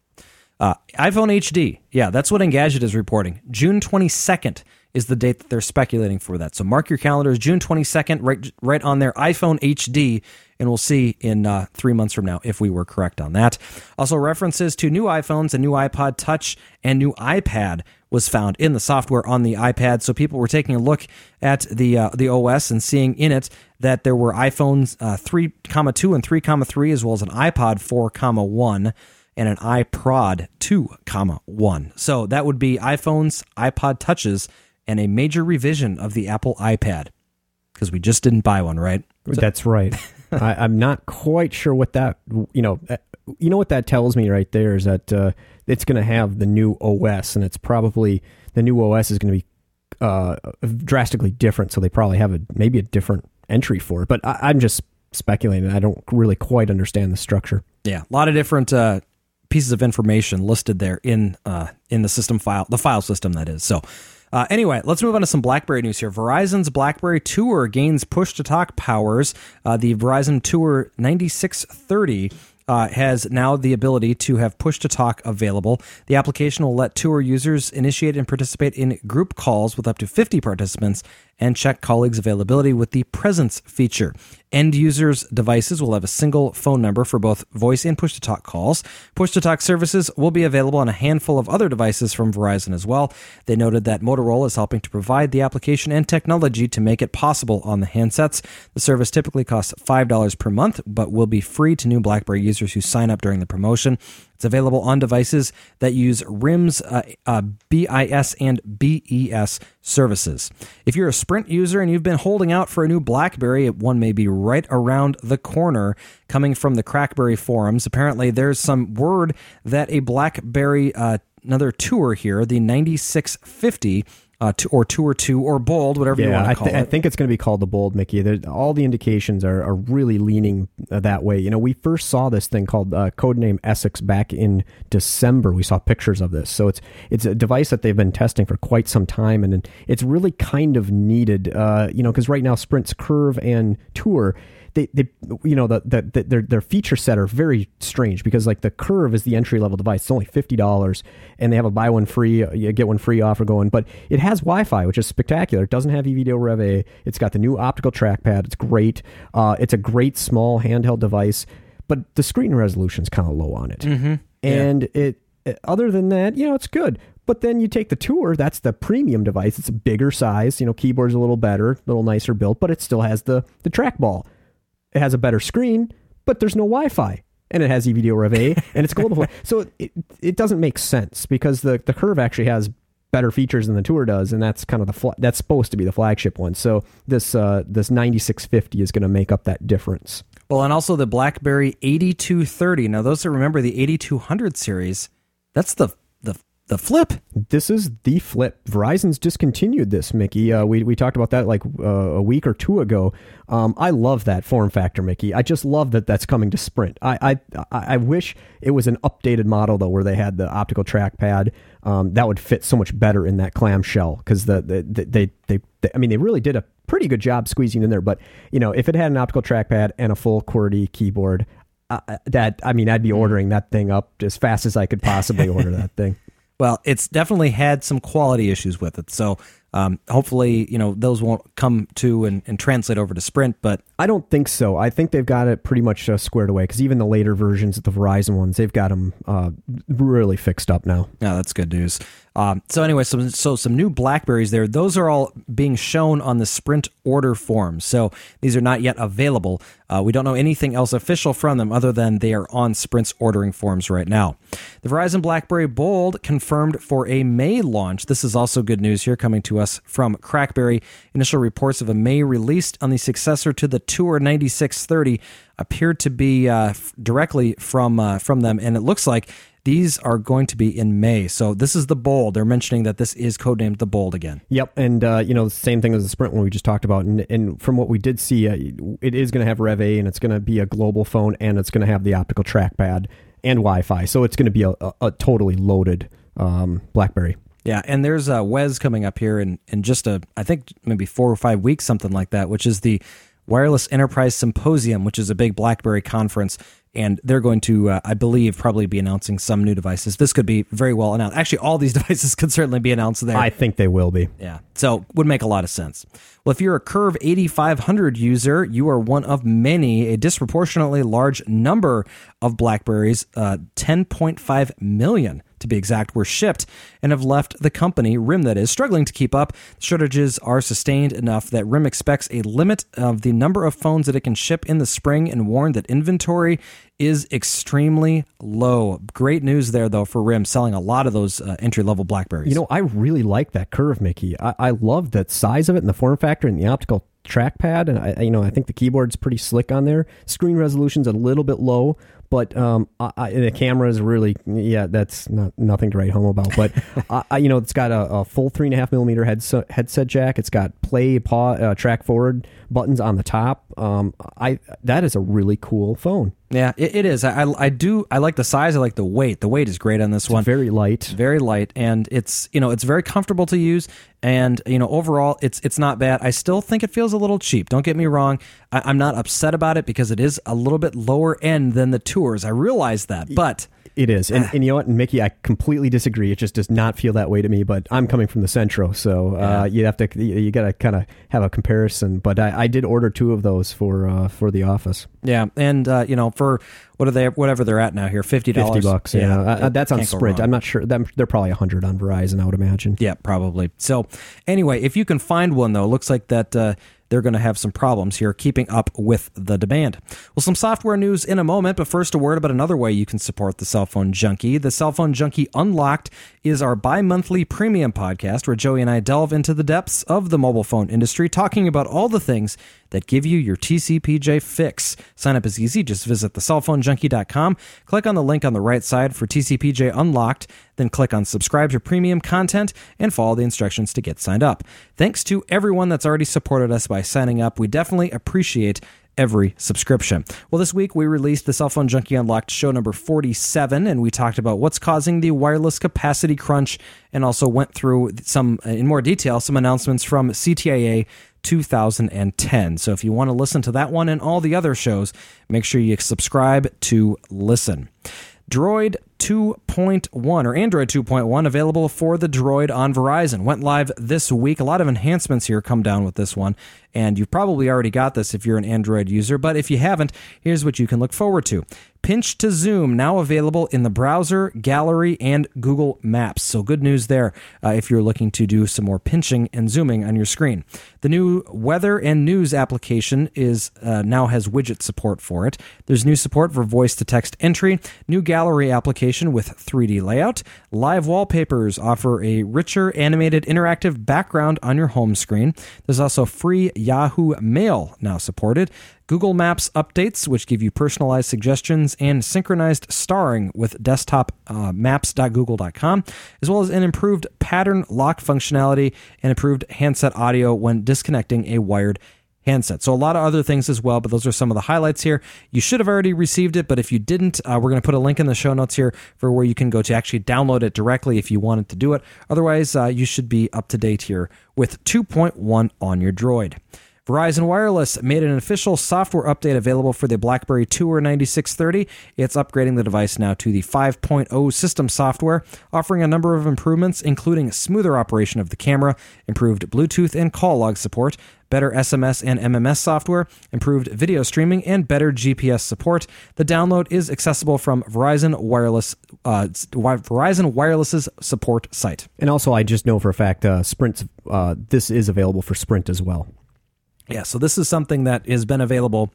Uh, iPhone HD. Yeah, that's what Engadget is reporting. June 22nd is the date that they're speculating for that. So mark your calendars, June 22nd, right, right on their iPhone HD, and we'll see in uh, three months from now if we were correct on that. Also, references to new iPhones, a new iPod Touch, and new iPad was found in the software on the iPad. So people were taking a look at the uh, the OS and seeing in it that there were iPhones uh, 3, comma 2 and 3, comma 3, as well as an iPod 4, comma 1 and an iPad 2, comma 1. So that would be iPhones, iPod Touches, and a major revision of the Apple iPad because we just didn't buy one, right? So- That's right. I, am not quite sure what that you know. Uh, you know what that tells me right there is that uh, it's going to have the new OS, and it's probably the new OS is going to be uh, drastically different. So they probably have a maybe a different entry for it. But I, am just speculating. I don't really quite understand the structure. Yeah, a lot of different uh, pieces of information listed there in uh, in the system file, the file system that is. So. Uh, anyway, let's move on to some BlackBerry news here. Verizon's BlackBerry Tour gains push to talk powers. Uh, the Verizon Tour 9630 uh, has now the ability to have push to talk available. The application will let tour users initiate and participate in group calls with up to 50 participants and check colleagues' availability with the presence feature. End users' devices will have a single phone number for both voice and push to talk calls. Push to talk services will be available on a handful of other devices from Verizon as well. They noted that Motorola is helping to provide the application and technology to make it possible on the handsets. The service typically costs $5 per month, but will be free to new BlackBerry users who sign up during the promotion. It's available on devices that use RIM's uh, uh, BIS and BES services. If you're a Sprint user and you've been holding out for a new BlackBerry, one may be right around the corner. Coming from the Crackberry forums, apparently there's some word that a BlackBerry, uh, another tour here, the 9650 uh, or two or two or bold, whatever you want to I, call th- I think it's going to be called the bold, Mickey. There, all the indications are, are really leaning uh, that way. You know, we first saw this thing called uh, codename Essex back in December. We saw pictures of this, so it's it's a device that they've been testing for quite some time, and it's really kind of needed. Uh, you know, because right now Sprint's Curve and Tour they, they you know the, the, the, their their feature set are very strange because like the curve is the entry level device it's only fifty dollars and they have a buy one free you get one free offer going but it has Wi-Fi which is spectacular. It doesn't have EVDO Rev A. It's got the new optical trackpad. It's great. Uh, it's a great small handheld device but the screen resolution is kind of low on it. Mm-hmm. and it other than that you know it's good. But then you take the tour that's the premium device. It's a bigger size you know keyboard's a little better a little nicer built but it still has the the trackball. It has a better screen, but there's no Wi-Fi, and it has EVDO Rev A, and it's global. so it it doesn't make sense because the the Curve actually has better features than the Tour does, and that's kind of the fl- that's supposed to be the flagship one. So this uh, this 9650 is going to make up that difference. Well, and also the BlackBerry 8230. Now, those that remember the 8200 series, that's the the the flip. This is the flip. Verizon's discontinued this, Mickey. Uh, we we talked about that like uh, a week or two ago. Um, I love that form factor, Mickey. I just love that that's coming to Sprint. I I I wish it was an updated model though, where they had the optical trackpad. Um, that would fit so much better in that clamshell because the, the, the they, they they I mean they really did a pretty good job squeezing in there. But you know, if it had an optical trackpad and a full QWERTY keyboard, uh, that I mean, I'd be ordering that thing up as fast as I could possibly order that thing. Well, it's definitely had some quality issues with it. So um, hopefully, you know, those won't come to and, and, translate over to Sprint. But I don't think so. I think they've got it pretty much uh, squared away because even the later versions of the Verizon ones, they've got them uh, really fixed up now. Yeah, that's good news. Um, so anyway, so, so some new Blackberries there. Those are all being shown on the Sprint order forms. So these are not yet available. Uh, we don't know anything else official from them other than they are on Sprint's ordering forms right now. The Verizon BlackBerry Bold confirmed for a May launch. This is also good news here coming to us from Crackberry. Initial reports of a May released on the successor to the Tour 9630 appeared to be uh, directly from uh, from them, and it looks like these are going to be in May. So this is the Bold. They're mentioning that this is codenamed the Bold again. Yep, and uh, you know the same thing as the Sprint one we just talked about, and, and from what we did see, uh, it is going to have Rev A, and it's going to be a global phone, and it's going to have the optical trackpad and Wi-Fi. So it's going to be a, a, a totally loaded um, BlackBerry. Yeah, and there's a WES coming up here in, in just a, I think maybe four or five weeks, something like that, which is the Wireless Enterprise Symposium, which is a big BlackBerry conference. And they're going to, uh, I believe, probably be announcing some new devices. This could be very well announced. Actually, all these devices could certainly be announced there. I think they will be. Yeah. So would make a lot of sense. Well, if you're a Curve 8500 user, you are one of many, a disproportionately large number of Blackberries, uh, 10.5 million to be exact, were shipped and have left the company, RIM that is, struggling to keep up. Shortages are sustained enough that RIM expects a limit of the number of phones that it can ship in the spring and warned that inventory is extremely low. Great news there, though, for RIM selling a lot of those uh, entry level Blackberries. You know, I really like that curve, Mickey. I, I love the size of it and the form factor and the optical trackpad, and I, you know, I think the keyboard's pretty slick on there. Screen resolution's a little bit low, but um, I, I, the camera is really, yeah, that's not nothing to write home about. But I, you know, it's got a, a, full three and a half millimeter headset, headset jack. It's got play, paw, uh, track forward buttons on the top. Um, I that is a really cool phone. Yeah, it, it is. I, I do. I like the size. I like the weight. The weight is great on this it's one. Very light. Very light, and it's you know it's very comfortable to use. And you know, overall, it's it's not bad. I still think it feels a little cheap. Don't get me wrong. I, I'm not upset about it because it is a little bit lower end than the tours. I realize that, but It is, and, and you know what, Mickey, I completely disagree. It just does not feel that way to me. But I'm coming from the Centro, so uh, you have to you, you got to kind of have a comparison. But I, I did order two of those for uh, for the office, yeah, and uh, you know, for what are they? Whatever they're at now here, fifty dollars. fifty bucks. Yeah, Uh, that's on Sprint. I'm not sure. Them, they're probably hundred on Verizon. I would imagine. Yeah, probably. So, anyway, if you can find one though, it looks like that uh, they're going to have some problems here keeping up with the demand. Well, some software news in a moment, but first a word about another way you can support the Cell Phone Junkie. The Cell Phone Junkie Unlocked is our bi-monthly premium podcast where Joey and I delve into the depths of the mobile phone industry, talking about all the things that give you your TCPJ fix. Sign up is easy. Just visit thecellphonejunkie.com, click on the link on the right side for TCPJ Unlocked, then click on subscribe to premium content and follow the instructions to get signed up. Thanks to everyone that's already supported us by signing up. We definitely appreciate every subscription. Well, this week we released the Cell Phone Junkie Unlocked show number 47, and we talked about what's causing the wireless capacity crunch and also went through some, uh, in more detail, some announcements from CTIA 2010. So if you want to listen to that one and all the other shows, make sure you subscribe to listen. Droid 2.1 or Android 2.1 available for the Droid on Verizon. Went live this week. A lot of enhancements here come down with this one, and you've probably already got this if you're an Android user, but if you haven't, here's what you can look forward to. Pinch to Zoom now available in the browser, gallery, and Google Maps. So good news there uh, if you're looking to do some more pinching and zooming on your screen. The new weather and news application is uh, now has widget support for it. There's new support for voice to text entry, new gallery application with 3D layout. Live wallpapers offer a richer animated interactive background on your home screen. There's also free Yahoo Mail now supported. Google Maps updates, which give you personalized suggestions and synchronized starring with desktop uh, maps.google.com, as well as an improved pattern lock functionality and improved handset audio when disconnecting a wired handset. So a lot of other things as well, but those are some of the highlights here. You should have already received it, but if you didn't, uh, we're going to put a link in the show notes here for where you can go to actually download it directly if you wanted to do it. Otherwise, uh, you should be up to date here with 2.1 on your Droid. Verizon Wireless made an official software update available for the BlackBerry Tour 9630. It's upgrading the device now to the 5.0 system software, offering a number of improvements, including smoother operation of the camera, improved Bluetooth and call log support, better SMS and MMS software, improved video streaming, and better GPS support. The download is accessible from Verizon Wireless, uh, Verizon Wireless's support site. And also, I just know for a fact, uh, Sprint. Uh, this is available for Sprint as well. Yeah, so this is something that has been available,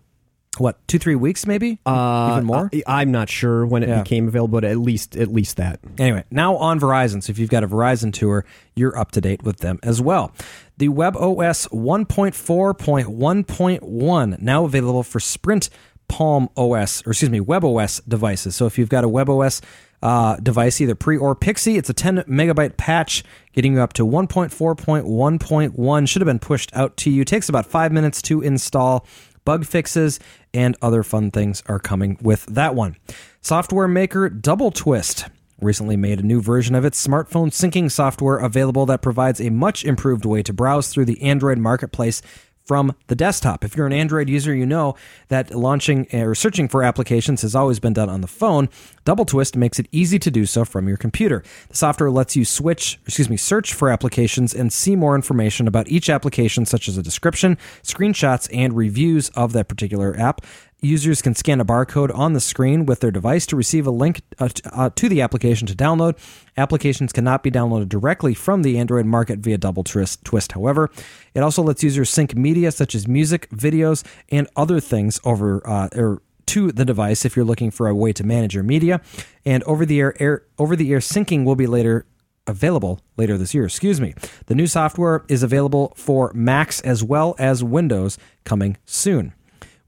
what, two, three weeks maybe? Uh, Even more? I, am not sure when it Yeah. became available, but at least at least that. Anyway, now on Verizon. So if you've got a Verizon tour, you're up to date with them as well. The WebOS 1.4.1.1 now available for Sprint Palm OS, or excuse me, WebOS devices. So if you've got a WebOS uh, device, either pre or Pixi, it's a 10 megabyte patch getting you up to 1.4.1.1. Should have been pushed out to you. Takes about five minutes to install. Bug fixes and other fun things are coming with that one. Software maker Double Twist recently made a new version of its smartphone syncing software available that provides a much improved way to browse through the Android marketplace from the desktop. If you're an Android user, you know that launching or searching for applications has always been done on the phone. Double Twist makes it easy to do so from your computer. The software lets you switch, excuse me, search for applications and see more information about each application such as a description, screenshots, and reviews of that particular app. Users can scan a barcode on the screen with their device to receive a link uh, uh, to the application to download. Applications cannot be downloaded directly from the Android market via Double Twist, twist however. It also lets users sync media such as music, videos, and other things over uh, or to the device if you're looking for a way to manage your media. And over the air, air over the air syncing will be later available later this year. Excuse me. The new software is available for Macs as well as Windows coming soon.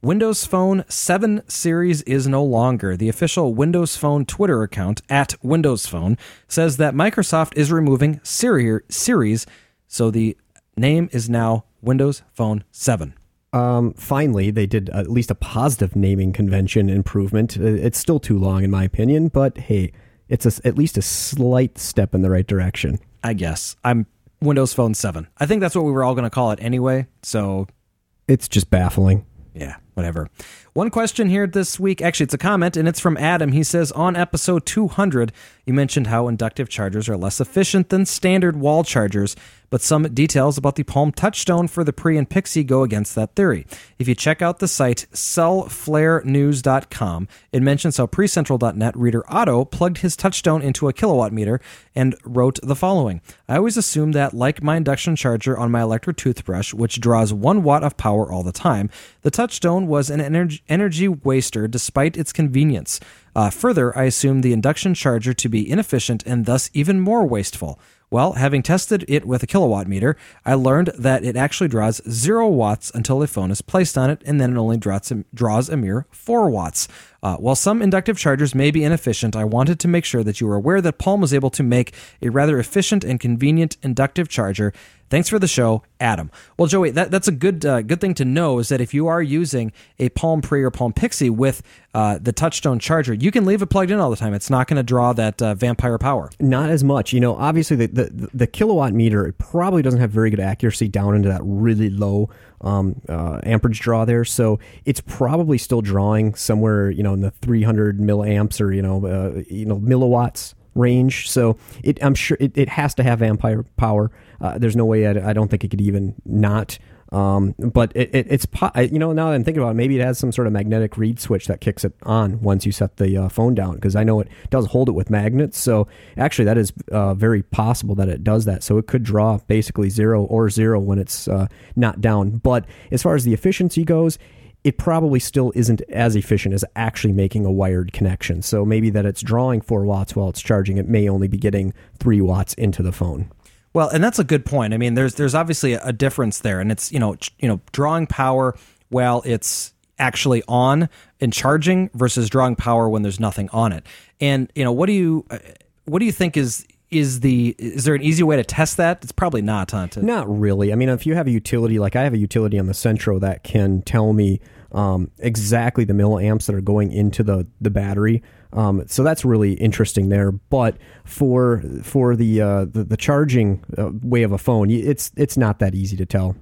Windows Phone 7 series is no longer. The official Windows Phone Twitter account at Windows Phone says that Microsoft is removing series, so the name is now Windows Phone 7. Um, finally, they did at least a positive naming convention improvement. It's still too long, in my opinion, but hey, it's a, at least a slight step in the right direction. I guess. I'm Windows Phone 7. I think that's what we were all going to call it anyway. So It's just baffling. yeah, whatever. One question here this week, actually, it's a comment, and it's from Adam. He says, On episode 200, you mentioned how inductive chargers are less efficient than standard wall chargers, but some details about the Palm Touchstone for the Pre and Pixi go against that theory. If you check out the site sellflarenews.com, it mentions how PreCentral.net reader Otto plugged his Touchstone into a kilowatt meter and wrote the following I always assume that, like my induction charger on my electric toothbrush, which draws one watt of power all the time, the Touchstone was an energy, energy waster despite its convenience. Uh, further, I assume the induction charger to be inefficient and thus even more wasteful. Well, having tested it with a kilowatt meter, I learned that it actually draws zero watts until a phone is placed on it, and then it only draws, draws a mere four watts. Uh, while some inductive chargers may be inefficient, I wanted to make sure that you were aware that Palm was able to make a rather efficient and convenient inductive charger. Thanks for the show, Adam. Well, Joey, that, that's a good uh, good thing to know is that if you are using a Palm Pre or Palm Pixi with uh, the Touchstone charger, you can leave it plugged in all the time. It's not going to draw that uh, vampire power. Not as much. You know, obviously the, the the kilowatt meter it probably doesn't have very good accuracy down into that really low um, uh, amperage draw there. So it's probably still drawing somewhere, you know, in the 300 milliamps or you know, uh, you know, milliwatts range. So it, I'm sure it, it has to have vampire power. Uh, there's no way I, I don't think it could even not. Um, but it, it, it's you know now that I'm thinking about it, maybe it has some sort of magnetic reed switch that kicks it on once you set the uh, phone down because I know it does hold it with magnets. So actually, that is uh, very possible that it does that. So it could draw basically zero or zero when it's uh, not down. But as far as the efficiency goes, it probably still isn't as efficient as actually making a wired connection. So maybe that it's drawing four watts while it's charging, it may only be getting three watts into the phone. Well, and that's a good point. I mean, there's there's obviously a difference there, and it's you know you know drawing power while it's actually on and charging versus drawing power when there's nothing on it. And you know what do you uh, what do you think is is the is there an easy way to test that? It's probably not, huh? Not really. I mean, if you have a utility, like I have a utility on the Centro that can tell me um, exactly the milliamps that are going into the the battery. Um, so that's really interesting there. But for for the uh, the, the charging uh, way of a phone, it's it's not that easy to tell.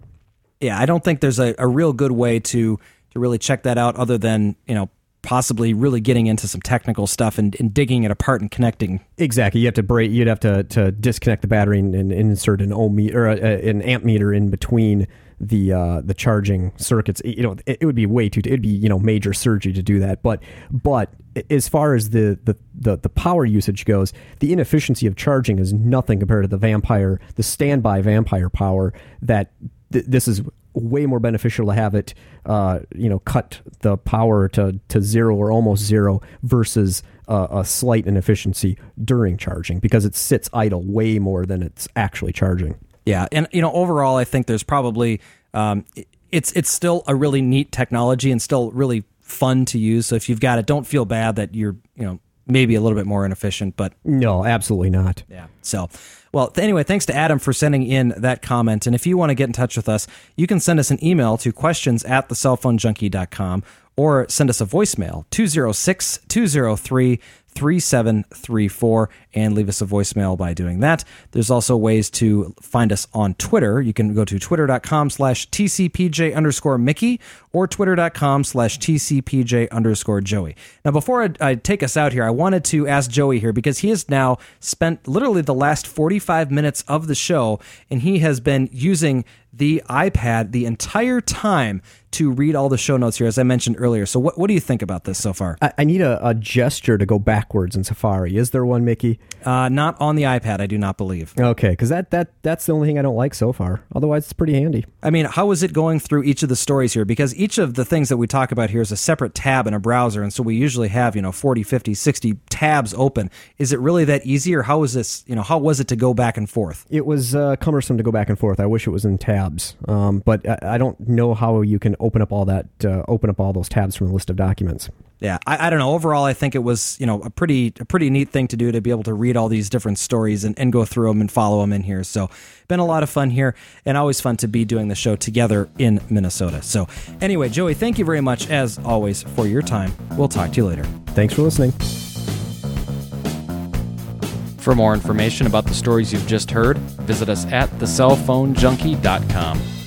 yeah, I don't think there's a, a real good way to to really check that out, other than you know possibly really getting into some technical stuff and, and digging it apart and connecting Exactly. You have to break. You'd have to, to disconnect the battery and, and insert an ohm meter or a, a- an amp meter in between the uh, the charging circuits. You know, it, it would be way too. It'd be you know major surgery to do that. But but as far as the, the the the power usage goes, the inefficiency of charging is nothing compared to the vampire, the standby vampire power. That th- this is way more beneficial to have it, uh, you know, cut the power to, to zero or almost zero versus uh, a slight inefficiency during charging because it sits idle way more than it's actually charging. Yeah, and you know, overall, I think there's probably um, it's it's still a really neat technology and still really fun to use. So if you've got it, don't feel bad that you're you know maybe a little bit more inefficient, but No, absolutely not. yeah. So, well, th- anyway, thanks to Adam for sending in that comment. And if you want to get in touch with us, you can send us an email to questions at thecellphonejunkie.com or send us a voicemail 206 203 3734 and leave us a voicemail by doing that. There's also ways to find us on Twitter. You can go to twitter.com slash TCPJ underscore Mickey or twitter.com slash TCPJ underscore Joey. Now, before I, I take us out here, I wanted to ask Joey here because he has now spent literally the last 45 minutes of the show and he has been using the iPad the entire time to read all the show notes here, as I mentioned earlier. So, what, what do you think about this so far? I, I need a, a gesture to go backwards in Safari. Is there one, Mickey? Uh, not on the iPad, I do not believe. Okay, because that, that that's the only thing I don't like so far. Otherwise, it's pretty handy. I mean, how is it going through each of the stories here? Because each of the things that we talk about here is a separate tab in a browser. And so we usually have, you know, 40, 50, 60 tabs open. Is it really that easy or how is this, you know, how was it to go back and forth? It was uh, cumbersome to go back and forth. I wish it was in tabs, um, but I, I don't know how you can open up all that, uh, open up all those tabs from a list of documents. Yeah, I, I don't know. Overall, I think it was, you know, a pretty, a pretty neat thing to do to be able to read all these different stories and, and go through them and follow them in here. So, been a lot of fun here and always fun to be doing the show together in Minnesota. So, anyway, Joey, thank you very much as always for your time. We'll talk to you later. Thanks for listening. For more information about the stories you've just heard, visit us at thecellphonejunkie.com.